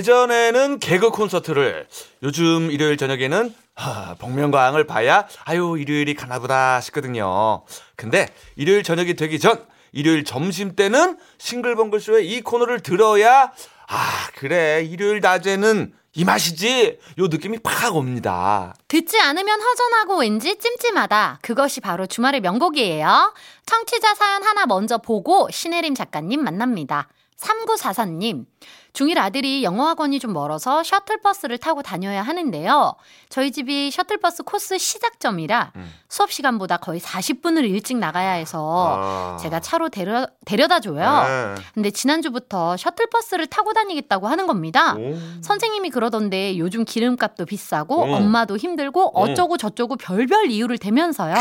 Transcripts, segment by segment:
예전에는 개그 콘서트를 요즘 일요일 저녁에는 하, 복면가왕을 봐야 아유 일요일이 가나보다 싶거든요. 근데 일요일 저녁이 되기 전 일요일 점심 때는 싱글벙글 쇼의 이 코너를 들어야 아 그래 일요일 낮에는 이 맛이지 요 느낌이 팍 옵니다. 듣지 않으면 허전하고 왠지 찜찜하다. 그것이 바로 주말의 명곡이에요. 청취자 사연 하나 먼저 보고 신혜림 작가님 만납니다. 3944님. 중1 아들이 영어학원이 좀 멀어서 셔틀버스를 타고 다녀야 하는데요. 저희 집이 셔틀버스 코스 시작점이라 음. 수업 시간보다 거의 40분을 일찍 나가야 해서 아. 제가 차로 데려, 데려다 줘요. 네. 근데 지난주부터 셔틀버스를 타고 다니겠다고 하는 겁니다. 오. 선생님이 그러던데 요즘 기름값도 비싸고 음. 엄마도 힘들고 음. 어쩌고 저쩌고 별별 이유를 대면서요.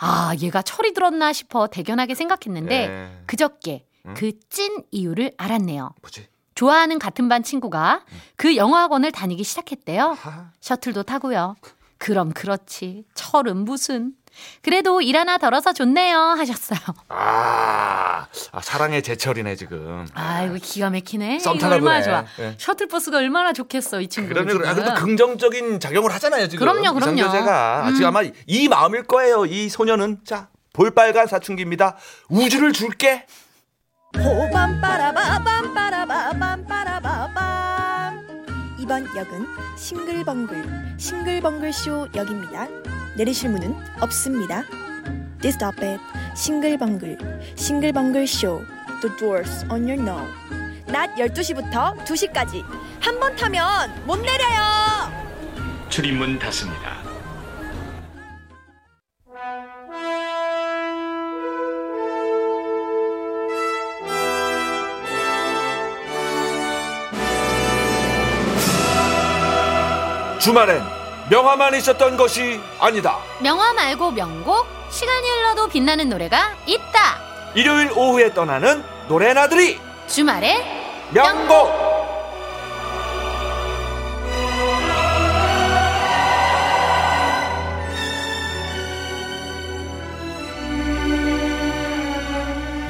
아, 얘가 철이 들었나 싶어 대견하게 생각했는데 네. 그저께 음. 그찐 이유를 알았네요. 뭐지? 좋아하는 같은 반 친구가 그 영어학원을 다니기 시작했대요. 하. 셔틀도 타고요. 그럼 그렇지. 철은 무슨. 그래도 일 하나 덜어서 좋네요. 하셨어요. 아, 아 사랑의 제철이네 지금. 아이고 기가 막히네. 썸 이거 타나 얼마나. 좋아. 예. 셔틀버스가 얼마나 좋겠어 이 친구. 그럼요. 그럼요. 아, 그래도 긍정적인 작용을 하잖아요 지금. 그럼요, 그럼요. 이성교제가 아, 음. 지금 아마 이 마음일 거예요. 이 소녀는 자 볼빨간 사춘기입니다. 우주를 줄게. 호밤빠라바밤빠라바밤빠라바밤 이번 역은 싱글벙글 싱글벙글쇼 역입니다. 내리실 문은 없습니다. This stop at 싱글벙글 싱글벙글쇼 The doors on your no 낮 12시부터 2시까지 한 번 타면 못 내려요. 출입문 닫습니다. 주말엔 명화만 있었던 것이 아니다. 명화 말고 명곡 시간이 흘러도 빛나는 노래가 있다. 일요일 오후에 떠나는 노래나들이 주말에 명곡.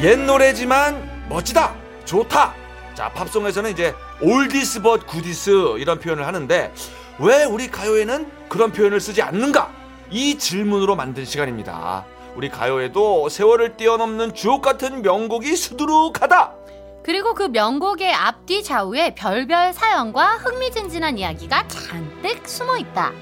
옛 노래지만 멋지다, 좋다. 자, 팝송에서는 이제 oldies but goodies 이런 표현을 하는데 왜 우리 가요에는 그런 표현을 쓰지 않는가? 이 질문으로 만든 시간입니다. 우리 가요에도 세월을 뛰어넘는 주옥 같은 명곡이 수두룩하다. 그리고 그 명곡의 앞뒤 좌우에 별별 사연과 흥미진진한 이야기가 잔뜩 숨어 있다.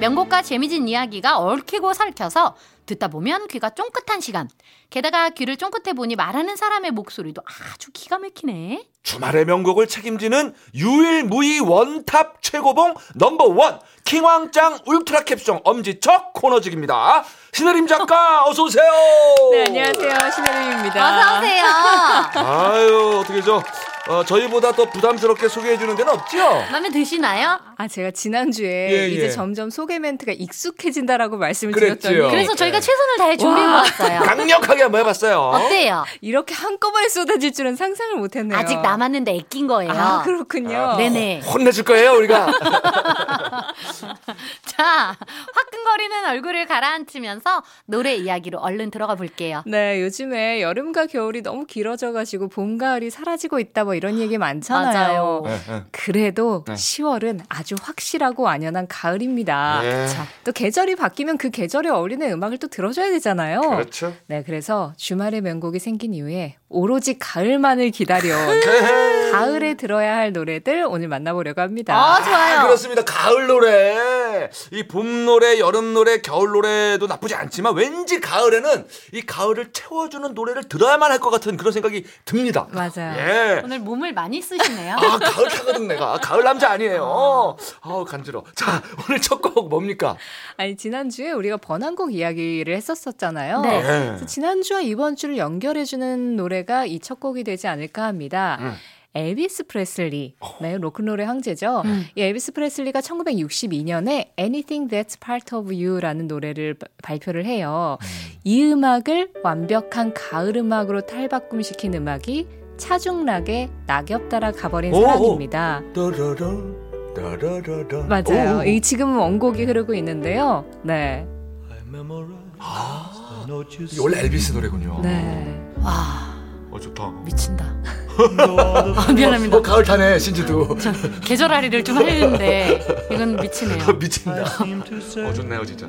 명곡과 재미진 이야기가 얽히고 설켜서 듣다 보면 귀가 쫑긋한 시간. 게다가 귀를 쫑긋해 보니 말하는 사람의 목소리도 아주 기가 막히네. 주말의 명곡을 책임지는 유일무이 원탑 최고봉 number one 킹왕짱 울트라 캡송 엄지척 코너지기입니다. 신혜림 작가 어서 오세요. 네, 안녕하세요. 신혜림입니다. 어서 오세요. 아유 어떻게 저 어, 저희보다 더 부담스럽게 소개해 주는 데는 없죠? 마음에 드시나요? 아, 제가 지난주에 예, 이제 예. 점점 소개 멘트가 익숙해진다라고 말씀을 그랬죠. 드렸더니 그래서 저희가 네. 최선을 다해 준비해 왔어요. 강력하게 한번 해봤어요. 어때요? 이렇게 한꺼번에 쏟아질 줄은 상상을 못했네요. 아직 남았는데 애낀 거예요. 아, 그렇군요. 아, 네네. 혼내줄 거예요 우리가. 자, 화끈거리는 얼굴을 가라앉히면서 노래 이야기로 얼른 들어가 볼게요. 네, 요즘에 여름과 겨울이 너무 길어져가지고 봄, 가을이 사라지고 있다 뭐 이런 얘기 많잖아요. 맞아요. 네, 네. 그래도 네. 10월은 아주 확실하고 완연한 가을입니다. 네. 자, 또 계절이 바뀌면 그 계절에 어울리는 음악을 또 들어줘야 되잖아요. 그렇죠. 네, 그래서 주말의 명곡이 생긴 이후에 오로지 가을만을 기다려온 네. 가을에 들어야 할 노래들 오늘 만나보려고 합니다. 아, 좋아요. 그렇습니다. 가을 노래, 이 봄 노래, 여름 노래, 겨울 노래도 나쁘지 않지만 왠지 가을에는 이 가을을 채워주는 노래를 들어야만 할 것 같은 그런 생각이 듭니다. 맞아요. 예. 오늘 몸을 많이 쓰시네요. 아 가을 타거든 내가 가을 남자 아니에요. 아우 간지러. 자 오늘 첫 곡 뭡니까? 아니 지난주에 우리가 번안곡 이야기를 했었었잖아요. 네. 그래서 지난주와 이번 주를 연결해주는 노래 가 이 첫 곡이 되지 않을까 합니다. 음. 엘비스 프레슬리, 네, 로큰롤의 황제죠. 음. 이 엘비스 프레슬리가 1962년에 Anything That's Part of You라는 노래를 바- 발표를 해요. 이 음악을 완벽한 가을 음악으로 탈바꿈시킨 음악이 차중락의 낙엽 따라 가버린 오, 사랑입니다. 맞아요. 오. 이 지금은 원곡이 흐르고 있는데요. 네. 이게 원래 엘비스 노래군요. 네. 와 어 좋다. 미친다. 아, 미안합니다. 어, 가을 타네 신지도. 계절아리를 좀 하려는데 이건 미치네요. 미친다. 어 좋네요 진짜.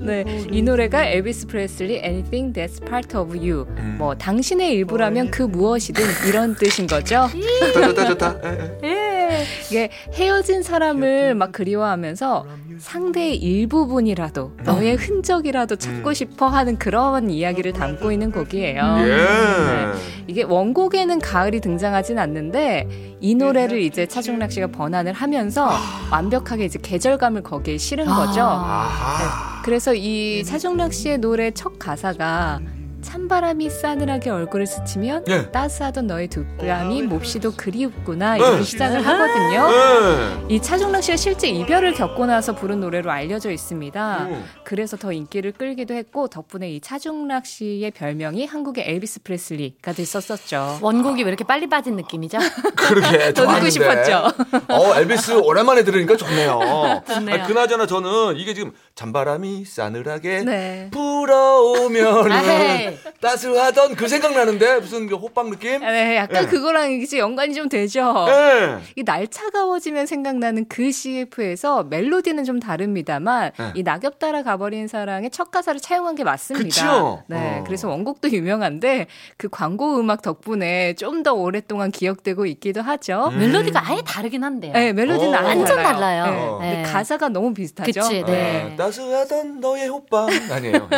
네, 이 노래가 엘비스 프레슬리 Anything That's Part of You. 음. 뭐 당신의 일부라면 그 무엇이든 이런 뜻인 거죠. 좋다 좋다 좋다. 예, 예. 예. 이게 헤어진 사람을 막 그리워하면서 상대의 일부분이라도 너의 흔적이라도 찾고 음. 싶어 하는 그런 이야기를 담고 있는 곡이에요. 예. 이게 원곡에는 가을이 등장하진 않는데 이 노래를 이제 차중락 씨가 번안을 하면서 완벽하게 이제 계절감을 거기에 실은 거죠. 아하. 그래서 이 차중락 씨의 노래 첫 가사가 찬바람이 싸늘하게 얼굴을 스치면 예. 따스하던 너의 두 뺨이 몹시도 그리웠구나 네. 이렇게 시작을 하거든요. 예. 이 차중락 씨가 실제 이별을 겪고 나서 부른 노래로 알려져 있습니다. 음. 그래서 더 인기를 끌기도 했고 덕분에 이 차중락 씨의 별명이 한국의 엘비스 프레슬리가 됐었었죠. 원곡이 왜 이렇게 빨리 빠진 느낌이죠? 그러게 더 듣고. 싶었죠. 어 엘비스 오랜만에 들으니까 좋네요. 좋네요. 아니, 그나저나 저는 이게 지금 잔바람이 싸늘하게 네. 불어 오면 아헤이. 따스하던 그 생각 나는데 무슨 그 호빵 느낌? 네, 약간 예. 그거랑 이제 연관이 좀 되죠. 예. 이날 차가워지면 생각나는 그 CF에서 멜로디는 좀 다릅니다만 네. 이 낙엽 따라 가버린 사랑의 첫 가사를 차용한 게 맞습니다. 그쵸? 네, 어. 그래서 원곡도 유명한데 그 광고 음악 덕분에 좀 더 오랫동안 기억되고 있기도 하죠. 음. 멜로디가 아예 다르긴 한데요. 네, 멜로디는 어. 아예 완전 달라요. 달라요. 네. 네. 근데 가사가 너무 비슷하죠. 그치, 네. 아, 따스하던 너의 호빵 아니에요.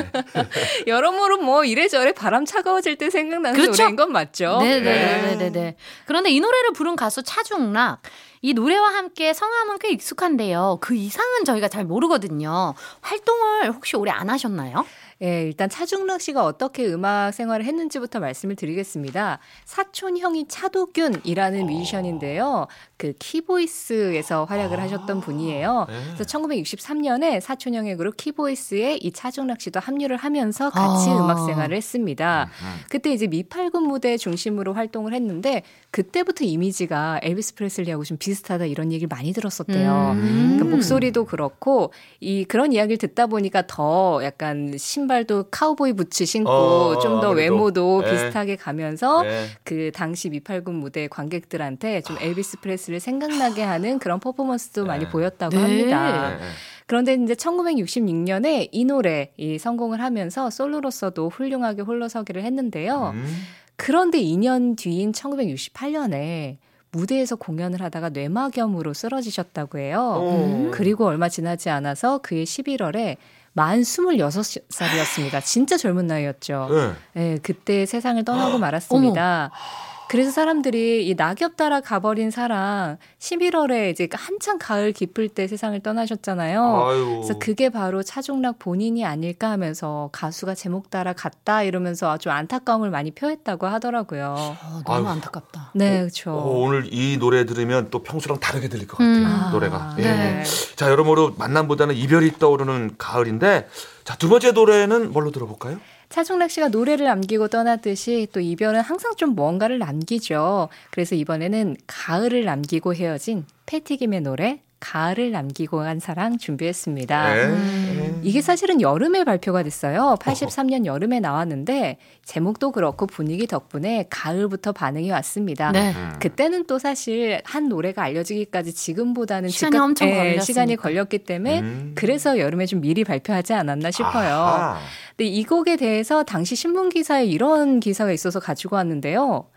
네. 여러모로 뭐 이래저래 바람 차가워질 때 생각나는 그렇죠. 노래인 건 맞죠. 네네네네 네. 그런데 이 노래를 부른 가수 차중락. 이 노래와 함께 성함은 꽤 익숙한데요. 그 이상은 저희가 잘 모르거든요. 활동을 혹시 오래 안 하셨나요? 예, 일단 차중락 씨가 어떻게 음악 생활을 했는지부터 말씀을 드리겠습니다. 사촌 형이 차도균이라는 뮤지션인데요. 그 키보이스에서 활약을 하셨던 분이에요. 네. 그래서 1963년에 사촌 형의 그룹 키보이스에 이 차중락 씨도 합류를 하면서 같이 아. 음악 생활을 했습니다. 그때 이제 미팔군 무대 중심으로 활동을 했는데 그때부터 이미지가 엘비스 프레슬리하고 좀 비슷하다 이런 얘기를 많이 들었었대요. 음. 그러니까 목소리도 그렇고 이 그런 이야기를 듣다 보니까 더 약간 신발도 카우보이 부츠 신고 어, 좀더 아무래도. 외모도 네. 비슷하게 가면서 네. 그 당시 미팔군 무대 관객들한테 좀 엘비스 프레스를 생각나게 하는 그런 퍼포먼스도 많이 네. 보였다고 네. 합니다. 그런데 이제 1966년에 이 노래 이 성공을 하면서 솔로로서도 훌륭하게 홀로서기를 했는데요. 음. 그런데 2년 뒤인 1968년에 무대에서 공연을 하다가 뇌막염으로 쓰러지셨다고 해요. 어. 그리고 얼마 지나지 않아서 그해 11월에 만 26살이었습니다. 진짜 젊은 나이였죠. 네. 예, 그때 세상을 떠나고 말았습니다. 그래서 사람들이 이 낙엽 따라 가버린 사랑 11월에 이제 한창 가을 깊을 때 세상을 떠나셨잖아요. 아유. 그래서 그게 바로 차종락 본인이 아닐까 하면서 가수가 제목 따라 갔다 이러면서 아주 안타까움을 많이 표했다고 하더라고요. 어, 너무 아유. 안타깝다. 네, 그렇죠. 어, 오늘 이 노래 들으면 또 평소랑 다르게 들릴 것 같아요. 음. 아, 노래가. 예. 네. 자, 여러모로 만남보다는 이별이 떠오르는 가을인데 자, 두 번째 노래는 뭘로 들어볼까요? 차종락 씨가 노래를 남기고 떠났듯이 또 이별은 항상 좀 뭔가를 남기죠. 그래서 이번에는 가을을 남기고 헤어진 패티김의 노래 가을을 남기고 간 사랑 준비했습니다. 네. 음. 이게 사실은 여름에 발표가 됐어요. 83년 여름에 나왔는데 제목도 그렇고 분위기 덕분에 가을부터 반응이 왔습니다. 네. 음. 그때는 또 사실 한 노래가 알려지기까지 지금보다는 시간이 엄청 예, 걸렸으니까. 시간이 걸렸기 때문에 음. 그래서 여름에 좀 미리 발표하지 않았나 싶어요. 아하. 근데 이 곡에 대해서 당시 신문 기사에 이런 기사가 있어서 가지고 왔는데요.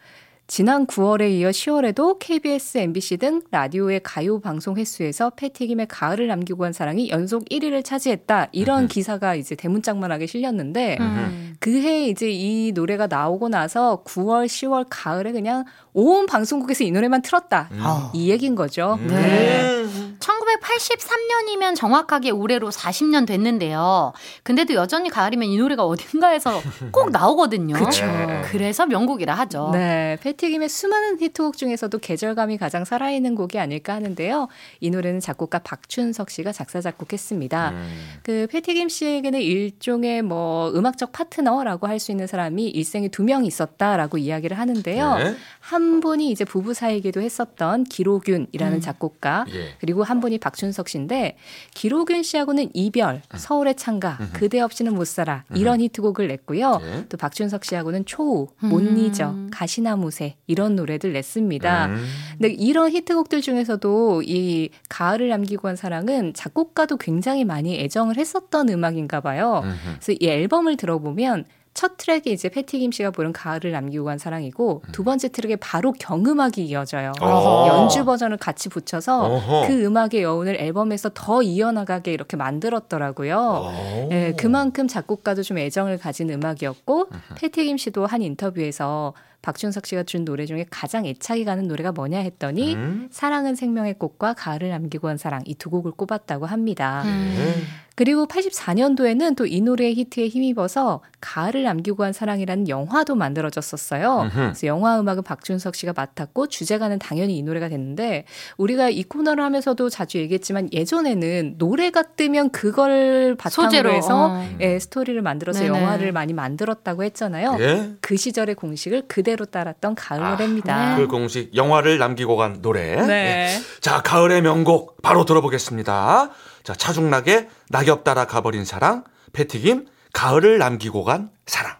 지난 9월에 이어 10월에도 KBS, MBC 등 라디오의 가요 방송 횟수에서 패티김의 가을을 남기고 간 사랑이 연속 1위를 차지했다. 이런 기사가 이제 대문짝만하게 실렸는데 음. 그해 이제 이 노래가 나오고 나서 9월, 10월 가을에 그냥 온 방송국에서 이 노래만 틀었다. 아. 이 얘기인 거죠. 음. 네. 1983년이면 정확하게 올해로 40년 됐는데요. 근데도 여전히 가을이면 이 노래가 어딘가에서 꼭 나오거든요. 그쵸. 네. 그래서 명곡이라 하죠. 네, 패티 김의 수많은 히트곡 중에서도 계절감이 가장 살아있는 곡이 아닐까 하는데요. 이 노래는 작곡가 박춘석 씨가 작사 작곡했습니다. 음. 그 패티김 씨에게는 일종의 뭐 음악적 파트너라고 할 수 있는 사람이 일생에 두 명 있었다라고 이야기를 하는데요. 네. 한 분이 이제 부부 사이기도 했었던 기로균이라는 음. 작곡가 예. 그리고 한 분이 박준석 씨인데 기록윤 씨하고는 이별, 서울의 창가, 그대 없이는 못 살아 이런 히트곡을 냈고요. 네. 또 박준석 씨하고는 초우, 못 음. 잊어, 가시나무새 이런 노래들 냈습니다. 음. 근데 이런 히트곡들 중에서도 이 가을을 남기고 한 사랑은 작곡가도 굉장히 많이 애정을 했었던 음악인가 봐요. 음흠. 그래서 이 앨범을 들어보면 첫 트랙이 이제 패티 김 씨가 부른 가을을 남기고 간 사랑이고 두 번째 트랙에 바로 경음악이 이어져요. 어허. 연주 버전을 같이 붙여서 어허. 그 음악의 여운을 앨범에서 더 이어나가게 이렇게 만들었더라고요. 오. 예, 그만큼 작곡가도 좀 애정을 가진 음악이었고 패티 김 씨도 한 인터뷰에서 박준석 씨가 준 노래 중에 가장 애착이 가는 노래가 뭐냐 했더니 음. 사랑은 생명의 꽃과 가을을 남기고 한 사랑 이 두 곡을 꼽았다고 합니다. 네. 그리고 84년도에는 또 이 노래의 히트에 힘입어서 가을을 남기고 한 사랑이라는 영화도 만들어졌었어요. 음흠. 그래서 영화 음악은 박준석 씨가 맡았고 주제가는 당연히 이 노래가 됐는데 우리가 이 코너를 하면서도 자주 얘기했지만 예전에는 노래가 뜨면 그걸 바탕으로 소재로, 해서 어. 예, 스토리를 만들어서 네네. 영화를 많이 만들었다고 했잖아요. 예. 그 시절의 공식을 그대로 따랐던 가을 아, 노래입니다. 그 공식 영화를 남기고 간 노래. 네. 자, 가을의 명곡 바로 들어보겠습니다. 자, 차중락의 낙엽 따라 가버린 사랑, 패티김 가을을 남기고 간 사랑.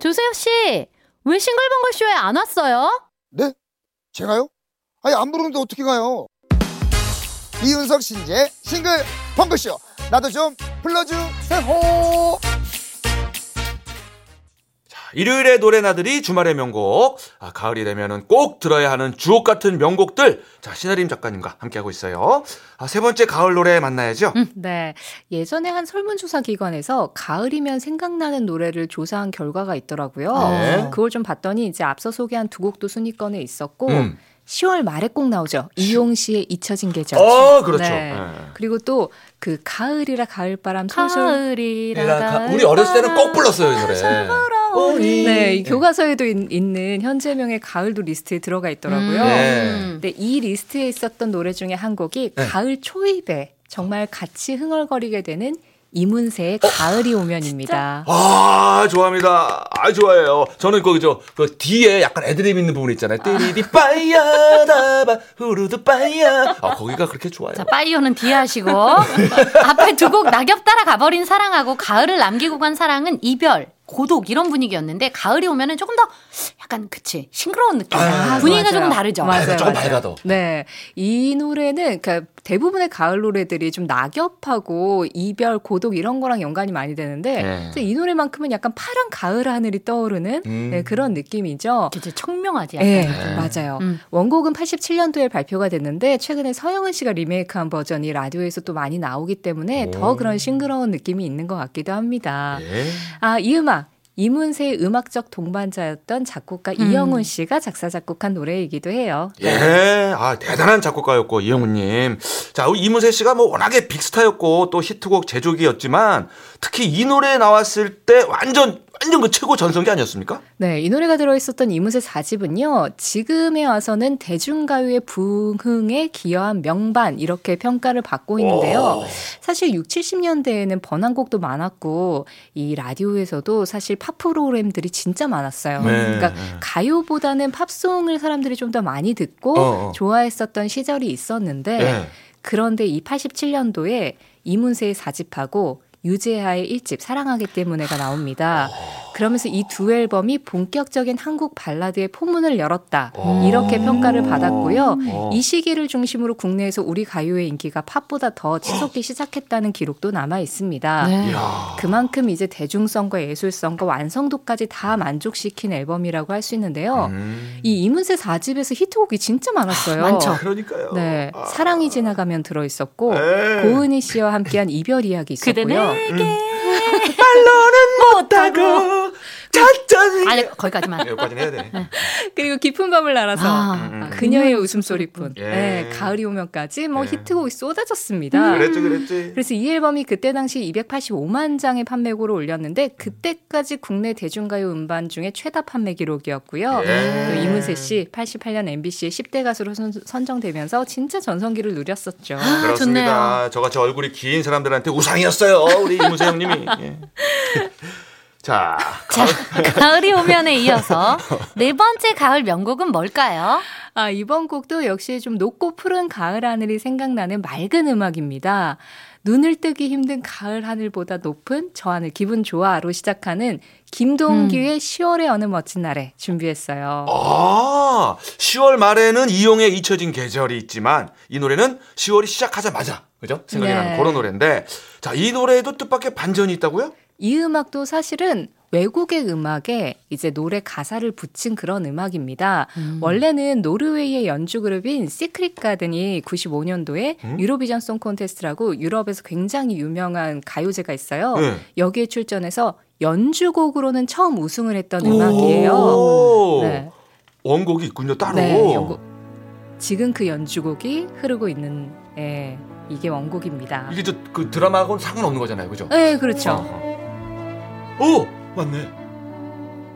조세혁 씨, 왜 싱글벙글 쇼에 안 왔어요? 네? 제가요? 아니 안 부르는데 어떻게 가요? 이윤석 신재 싱글 펑크쇼 나도 좀 불러주세요 일요일에 노래나들이 주말의 명곡. 아, 가을이 되면은 꼭 들어야 하는 주옥 같은 명곡들. 자, 신하림 작가님과 함께하고 있어요. 아, 세 번째 가을 노래 만나야죠. 네. 예전에 한 설문조사 기관에서 가을이면 생각나는 노래를 조사한 결과가 있더라고요. 네. 그걸 좀 봤더니 이제 앞서 소개한 두 곡도 순위권에 있었고 음. 10월 말에 꼭 나오죠. 이용 씨의 잊혀진 계절. 어, 그렇죠. 네. 예. 그리고 또 그 가을이라 가을바람 솔솔 가을이라 가- 우리 어렸을 때는 꼭 불렀어요, 이 노래. 오니. 네, 이 교과서에도 있, 는 현재명의 가을도 리스트에 들어가 있더라고요. 네. 근데 이 리스트에 있었던 노래 중에 한 곡이 네. 가을 초입에 정말 같이 흥얼거리게 되는 이문세의 가을이 오면입니다. 아, 좋아합니다. 아, 좋아해요. 저는 거기 저, 그 뒤에 약간 애드립 있는 부분 있잖아요. 띠리디 빠야, 다바, 후루드 빠야. 아, 거기가 그렇게 좋아요. 자, 빠이오는 뒤에 하시고 앞에 두 곡 낙엽 따라 가버린 사랑하고 가을을 남기고 간 사랑은 이별, 고독 이런 분위기였는데 가을이 오면은 조금 더 약간 그치 싱그러운 느낌. 아, 분위기가 맞아요. 조금 다르죠. 맞아요. 조금. 밝아도. 네. 이 노래는 그러니까 대부분의 가을 노래들이 좀 낙엽하고 이별, 고독 이런 거랑 연관이 많이 되는데 네. 이 노래만큼은 약간 파란 가을 하늘이 떠오르는 음. 네, 그런 느낌이죠. 진짜 청명하지. 약간. 네, 네. 맞아요. 음. 원곡은 87년도에 발표가 됐는데 최근에 서영은 씨가 리메이크한 버전이 라디오에서 또 많이 나오기 때문에 오. 더 그런 싱그러운 느낌이 있는 것 같기도 합니다. 예. 아, 이 음악 이문세의 음악적 동반자였던 작곡가 음. 이영훈 씨가 작사 작곡한 노래이기도 해요. 예, 아, 대단한 작곡가였고, 이영훈님. 자, 이문세 씨가 뭐 워낙에 빅스타였고, 또 히트곡 제조기였지만, 특히 이 노래 나왔을 때 완전, 완전 그 최고 전성기 아니었습니까? 네, 이 노래가 들어있었던 이문세 4집은요, 지금에 와서는 대중가요의 부흥에 기여한 명반, 이렇게 평가를 받고 있는데요. 사실 6, 70년대에는 번안곡도 많았고, 이 라디오에서도 사실 팝 프로그램들이 진짜 많았어요. 네. 그러니까 가요보다는 팝송을 사람들이 좀 더 많이 듣고 어, 어. 좋아했었던 시절이 있었는데, 예. 그런데 이 87년도에 이문세의 4집하고 유재하의 1집 사랑하기 때문에가 나옵니다. 그러면서 이 두 앨범이 본격적인 한국 발라드의 포문을 열었다. 이렇게 평가를 받았고요. 어. 이 시기를 중심으로 국내에서 우리 가요의 인기가 팝보다 더 치솟기 시작했다는 기록도 남아 있습니다. 네. 그만큼 이제 대중성과 예술성과 완성도까지 다 만족시킨 앨범이라고 할 수 있는데요. 음. 이 이문세 4집에서 히트곡이 진짜 많았어요. 많죠. 그러니까요. 네, 아. 사랑이 지나가면 들어 있었고 네. 고은희 씨와 함께한 이별 이야기 있었고요. 내게 말로는 못하고, 찻잔. 아니 거기까지만. 여기까지는 해야 돼. 그리고 깊은 밤을 날아서 아, 음, 음. 그녀의 웃음소리뿐. 예. 네, 가을이 오면까지 뭐 예. 히트곡이 쏟아졌습니다. 그랬지, 그랬지. 그래서 이 앨범이 그때 당시 285만 장의 판매고를 올렸는데 그때까지 국내 대중가요 음반 중에 최다 판매 기록이었고요. 예. 또 이문세 씨 88년 MBC의 10대 가수로 선, 선정되면서 진짜 전성기를 누렸었죠. 아, 그렇습니다. 저같이 얼굴이 긴 사람들한테 우상이었어요. 우리 이문세 형님이. 예. 자, 자, 가을 이 오면에 이어서 네 번째 가을 명곡은 뭘까요? 아, 이번 곡도 역시 좀 높고 푸른 가을 하늘이 생각나는 맑은 음악입니다. 눈을 뜨기 힘든 가을 하늘보다 높은 저 하늘 기분 좋아로 시작하는 김동규의 10월의 어느 멋진 날에 준비했어요. 아, 10월 말에는 이용에 잊혀진 계절이 있지만 이 노래는 10월이 시작하자마자 그죠? 생각이 네. 나는 그런 노래인데 자, 이 노래에도 뜻밖의 반전이 있다고요? 이 음악도 사실은 외국의 음악에 이제 노래 가사를 붙인 그런 음악입니다. 원래는 노르웨이의 연주 그룹인 Secret Garden이 95년도에 음? Eurovision Song Contest라고 유럽에서 굉장히 유명한 가요제가 있어요. 네. 여기에 출전해서 연주곡으로는 처음 우승을 했던 음악이에요. 오, 네. 원곡이 있군요, 따로. 네, 원곡. 지금 그 연주곡이 흐르고 있는 예, 이게 원곡입니다. 이게 저 그 드라마하고는 상관없는 거잖아요, 그죠? 네, 그렇죠. 어허. 오, 맞네.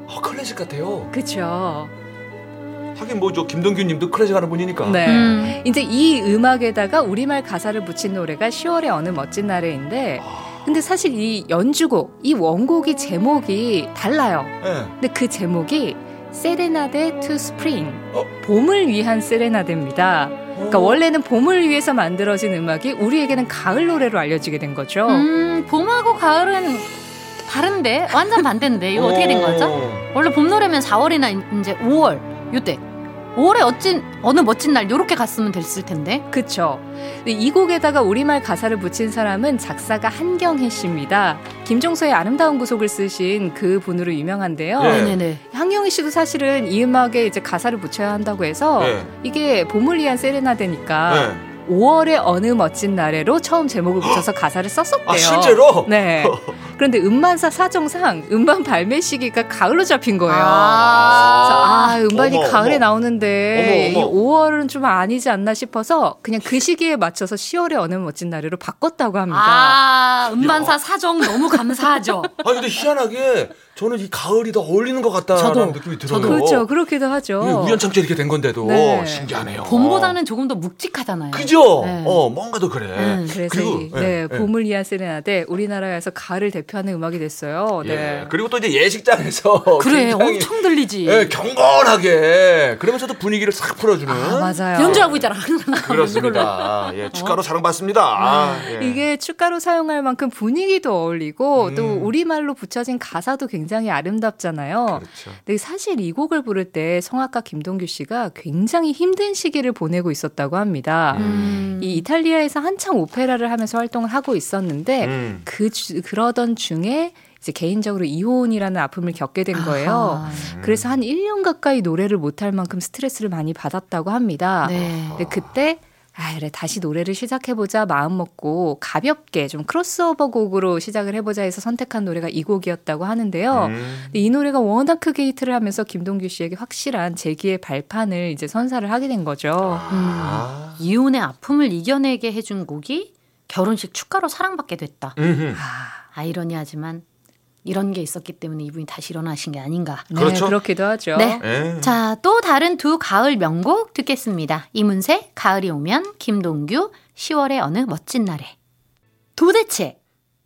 아, 클래식 같아요. 그렇죠. 하긴 뭐 저 김동규 님도 클래식 하는 분이니까. 네. 음. 이제 이 음악에다가 우리말 가사를 붙인 노래가 10월의 어느 멋진 날에인데 근데 사실 이 연주곡, 이 원곡이 제목이 달라요. 네. 근데 그 제목이 Serenade to Spring. 어? 봄을 위한 세레나데입니다. 그러니까 오. 원래는 봄을 위해서 만들어진 음악이 우리에게는 가을 노래로 알려지게 된 거죠. 음, 봄하고 가을은 다른데? 완전 반대인데. 이거 어떻게 된 거죠? 원래 봄 노래면 4월이나 이제 5월 요때 5월에 어찐 어느 멋진 날 요렇게 갔으면 됐을 텐데. 그쵸. 이 곡에다가 우리말 가사를 붙인 사람은 작사가 한경혜 씨입니다. 김종서의 아름다운 구속을 쓰신 그 분으로 유명한데요. 네. 한경혜 씨도 사실은 이 음악에 이제 가사를 붙여야 한다고 해서 네. 이게 봄을 위한 세레나데니까 네. 5월의 어느 멋진 날에로 처음 제목을 붙여서 가사를 썼었대요. 아, 실제로? 네. 그런데 음반사 사정상 음반 발매 시기가 가을로 잡힌 거예요. 아, 아, 음반이 어머, 가을에 어머. 나오는데 어머, 이 5월은 좀 아니지 않나 싶어서 그냥 그 시기에 맞춰서 10월의 어느 멋진 날으로 바꿨다고 합니다. 아, 음반사 사정 너무 감사하죠. 아 근데 희한하게 저는 이 가을이 더 어울리는 것 같다라는 저도, 느낌이 들어요. 저도. 그렇죠. 그렇기도 하죠. 우연찮게 이렇게 된 건데도 네. 신기하네요. 봄보다는 조금 더 묵직하잖아요. 그죠? 네. 어 뭔가 더 그래. 음, 그래서 그리고 이, 예, 네, 예. 봄을 위한 세레나데 우리나라에서 가을을 대표하는 음악이 됐어요. 예. 네. 그리고 또 이제 예식장에서 그래, 굉장히, 엄청 들리지. 예, 경건하게 그러면서도 분위기를 싹 풀어주는 아, 맞아요. 연주하고 있잖아. 항상. 그렇습니다. 예, 축가로 사랑받습니다. 아, 예. 이게 축가로 사용할 만큼 분위기도 어울리고 음. 또 우리말로 붙여진 가사도 굉장히 아름답잖아요. 그렇죠. 근데 사실 이 곡을 부를 때 성악가 김동규 씨가 굉장히 힘든 시기를 보내고 있었다고 합니다. 음. 이 이탈리아에서 한창 오페라를 하면서 활동을 하고 있었는데 음. 그 주- 그러던 중에 이제 개인적으로 이혼이라는 아픔을 겪게 된 거예요. 아하. 그래서 한 1년 가까이 노래를 못할 만큼 스트레스를 많이 받았다고 합니다. 네. 근데 그때 아 그래 다시 노래를 시작해보자 마음 먹고 가볍게 좀 크로스오버 곡으로 시작을 해보자 해서 선택한 노래가 이 곡이었다고 하는데요. 음. 이 노래가 워낙 크게 히트를 하면서 김동규 씨에게 확실한 재기의 발판을 이제 선사를 하게 된 거죠. 아. 이혼의 아픔을 이겨내게 해준 곡이 결혼식 축가로 사랑받게 됐다. 음흠. 아이러니하지만 이런 게 있었기 때문에 이분이 다시 일어나신 게 아닌가. 네, 그렇죠. 그렇기도 하죠. 네. 예. 자, 또 다른 두 가을 명곡 듣겠습니다. 이문세, 가을이 오면, 김동규, 10월의 어느 멋진 날에. 도대체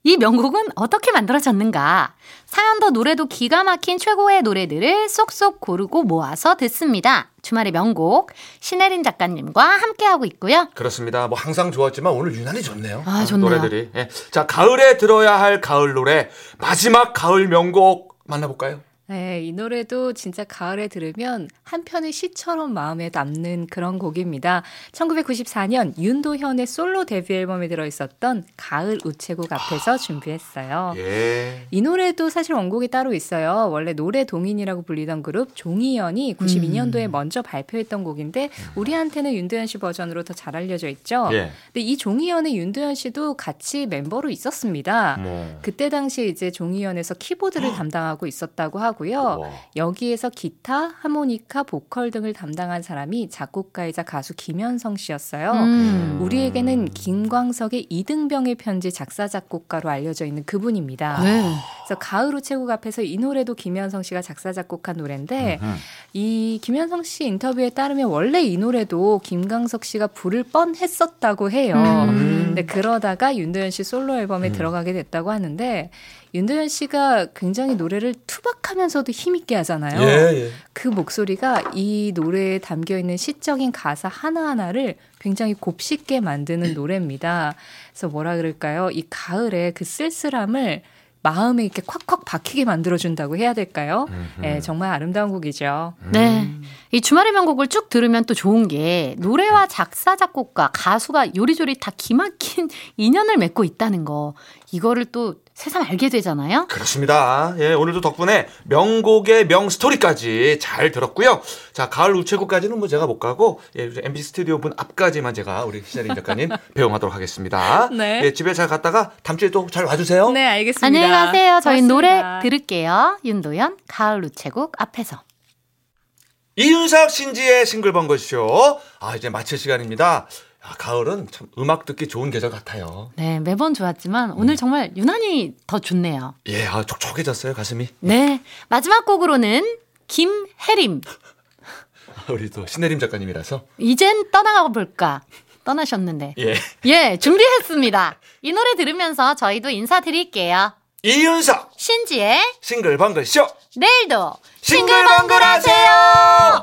이 명곡은 어떻게 만들어졌는가? 사연도 노래도 기가 막힌 최고의 노래들을 쏙쏙 고르고 모아서 듣습니다. 주말의 명곡 신혜린 작가님과 함께하고 있고요. 그렇습니다. 뭐 항상 좋았지만 오늘 유난히 좋네요. 아, 좋네요. 노래들이. 예. 자, 가을에 들어야 할 가을 노래 마지막 가을 명곡 만나볼까요? 네, 이 노래도 진짜 가을에 들으면 한편의 시처럼 마음에 남는 그런 곡입니다. 1994년 윤도현의 솔로 데뷔 앨범에 들어있었던 가을 우체국 앞에서 준비했어요. 예. 이 노래도 사실 원곡이 따로 있어요. 원래 노래 동인이라고 불리던 그룹 종이연이 92년도에 먼저 발표했던 곡인데 우리한테는 윤도현 씨 버전으로 더 잘 알려져 있죠. 예. 근데 이 종이연의 윤도현 씨도 같이 멤버로 있었습니다. 뭐. 그때 당시에 이제 종이연에서 키보드를 담당하고 있었다고 하고 요. 와. 여기에서 기타, 하모니카, 보컬 등을 담당한 사람이 작곡가이자 가수 김현성 씨였어요. 음. 우리에게는 김광석의 이등병의 편지 작사 작곡가로 알려져 있는 그분입니다. 네. 그래서 가을 우체국 앞에서 이 노래도 김현성 씨가 작사 작곡한 노래인데 이 김현성 씨 인터뷰에 따르면 원래 이 노래도 김광석 씨가 부를 뻔했었다고 해요. 음. 근데 그러다가 윤도현 씨 솔로 앨범에 들어가게 됐다고 하는데 윤도현 씨가 굉장히 노래를 투박하면서도 힘있게 하잖아요. 예, 예. 그 목소리가 이 노래에 담겨 있는 시적인 가사 하나하나를 굉장히 곱씹게 만드는 노래입니다. 그래서 뭐라 그럴까요? 이 가을에 그 쓸쓸함을 마음에 이렇게 콱콱 박히게 만들어준다고 해야 될까요? 예, 정말 아름다운 곡이죠. 네. 이 주말의 명곡을 쭉 들으면 또 좋은 게 노래와 작사, 작곡가, 가수가 요리조리 다 기막힌 인연을 맺고 있다는 거. 이거를 또 세상 알게 되잖아요. 그렇습니다. 예, 오늘도 덕분에 명곡의 명스토리까지 잘 들었고요. 자, 가을 우체국까지는 뭐 제가 못 가고, 예, MB 스튜디오 문 앞까지만 제가 우리 시자린 작가님 배웅하도록 하겠습니다. 네. 예, 집에 잘 갔다가 다음 주에 또 잘 와주세요. 네, 알겠습니다. 안녕히 가세요. 저희 고맙습니다. 노래 들을게요. 윤도현, 가을 우체국 앞에서. 이윤석 신지의 싱글벙글쇼. 아, 이제 마칠 시간입니다. 아, 가을은 참 음악 듣기 좋은 계절 같아요. 네, 매번 좋았지만 오늘 정말 유난히 더 좋네요. 예, 아, 촉촉해졌어요, 가슴이. 네. 마지막 곡으로는 김혜림. 우리 또 신혜림 작가님이라서. 이젠 떠나가 볼까? 떠나셨는데. 예. 예, 준비했습니다. 이 노래 들으면서 저희도 인사드릴게요. 이윤석 신지의 싱글벙글쇼. 내일도 싱글벙글 하세요!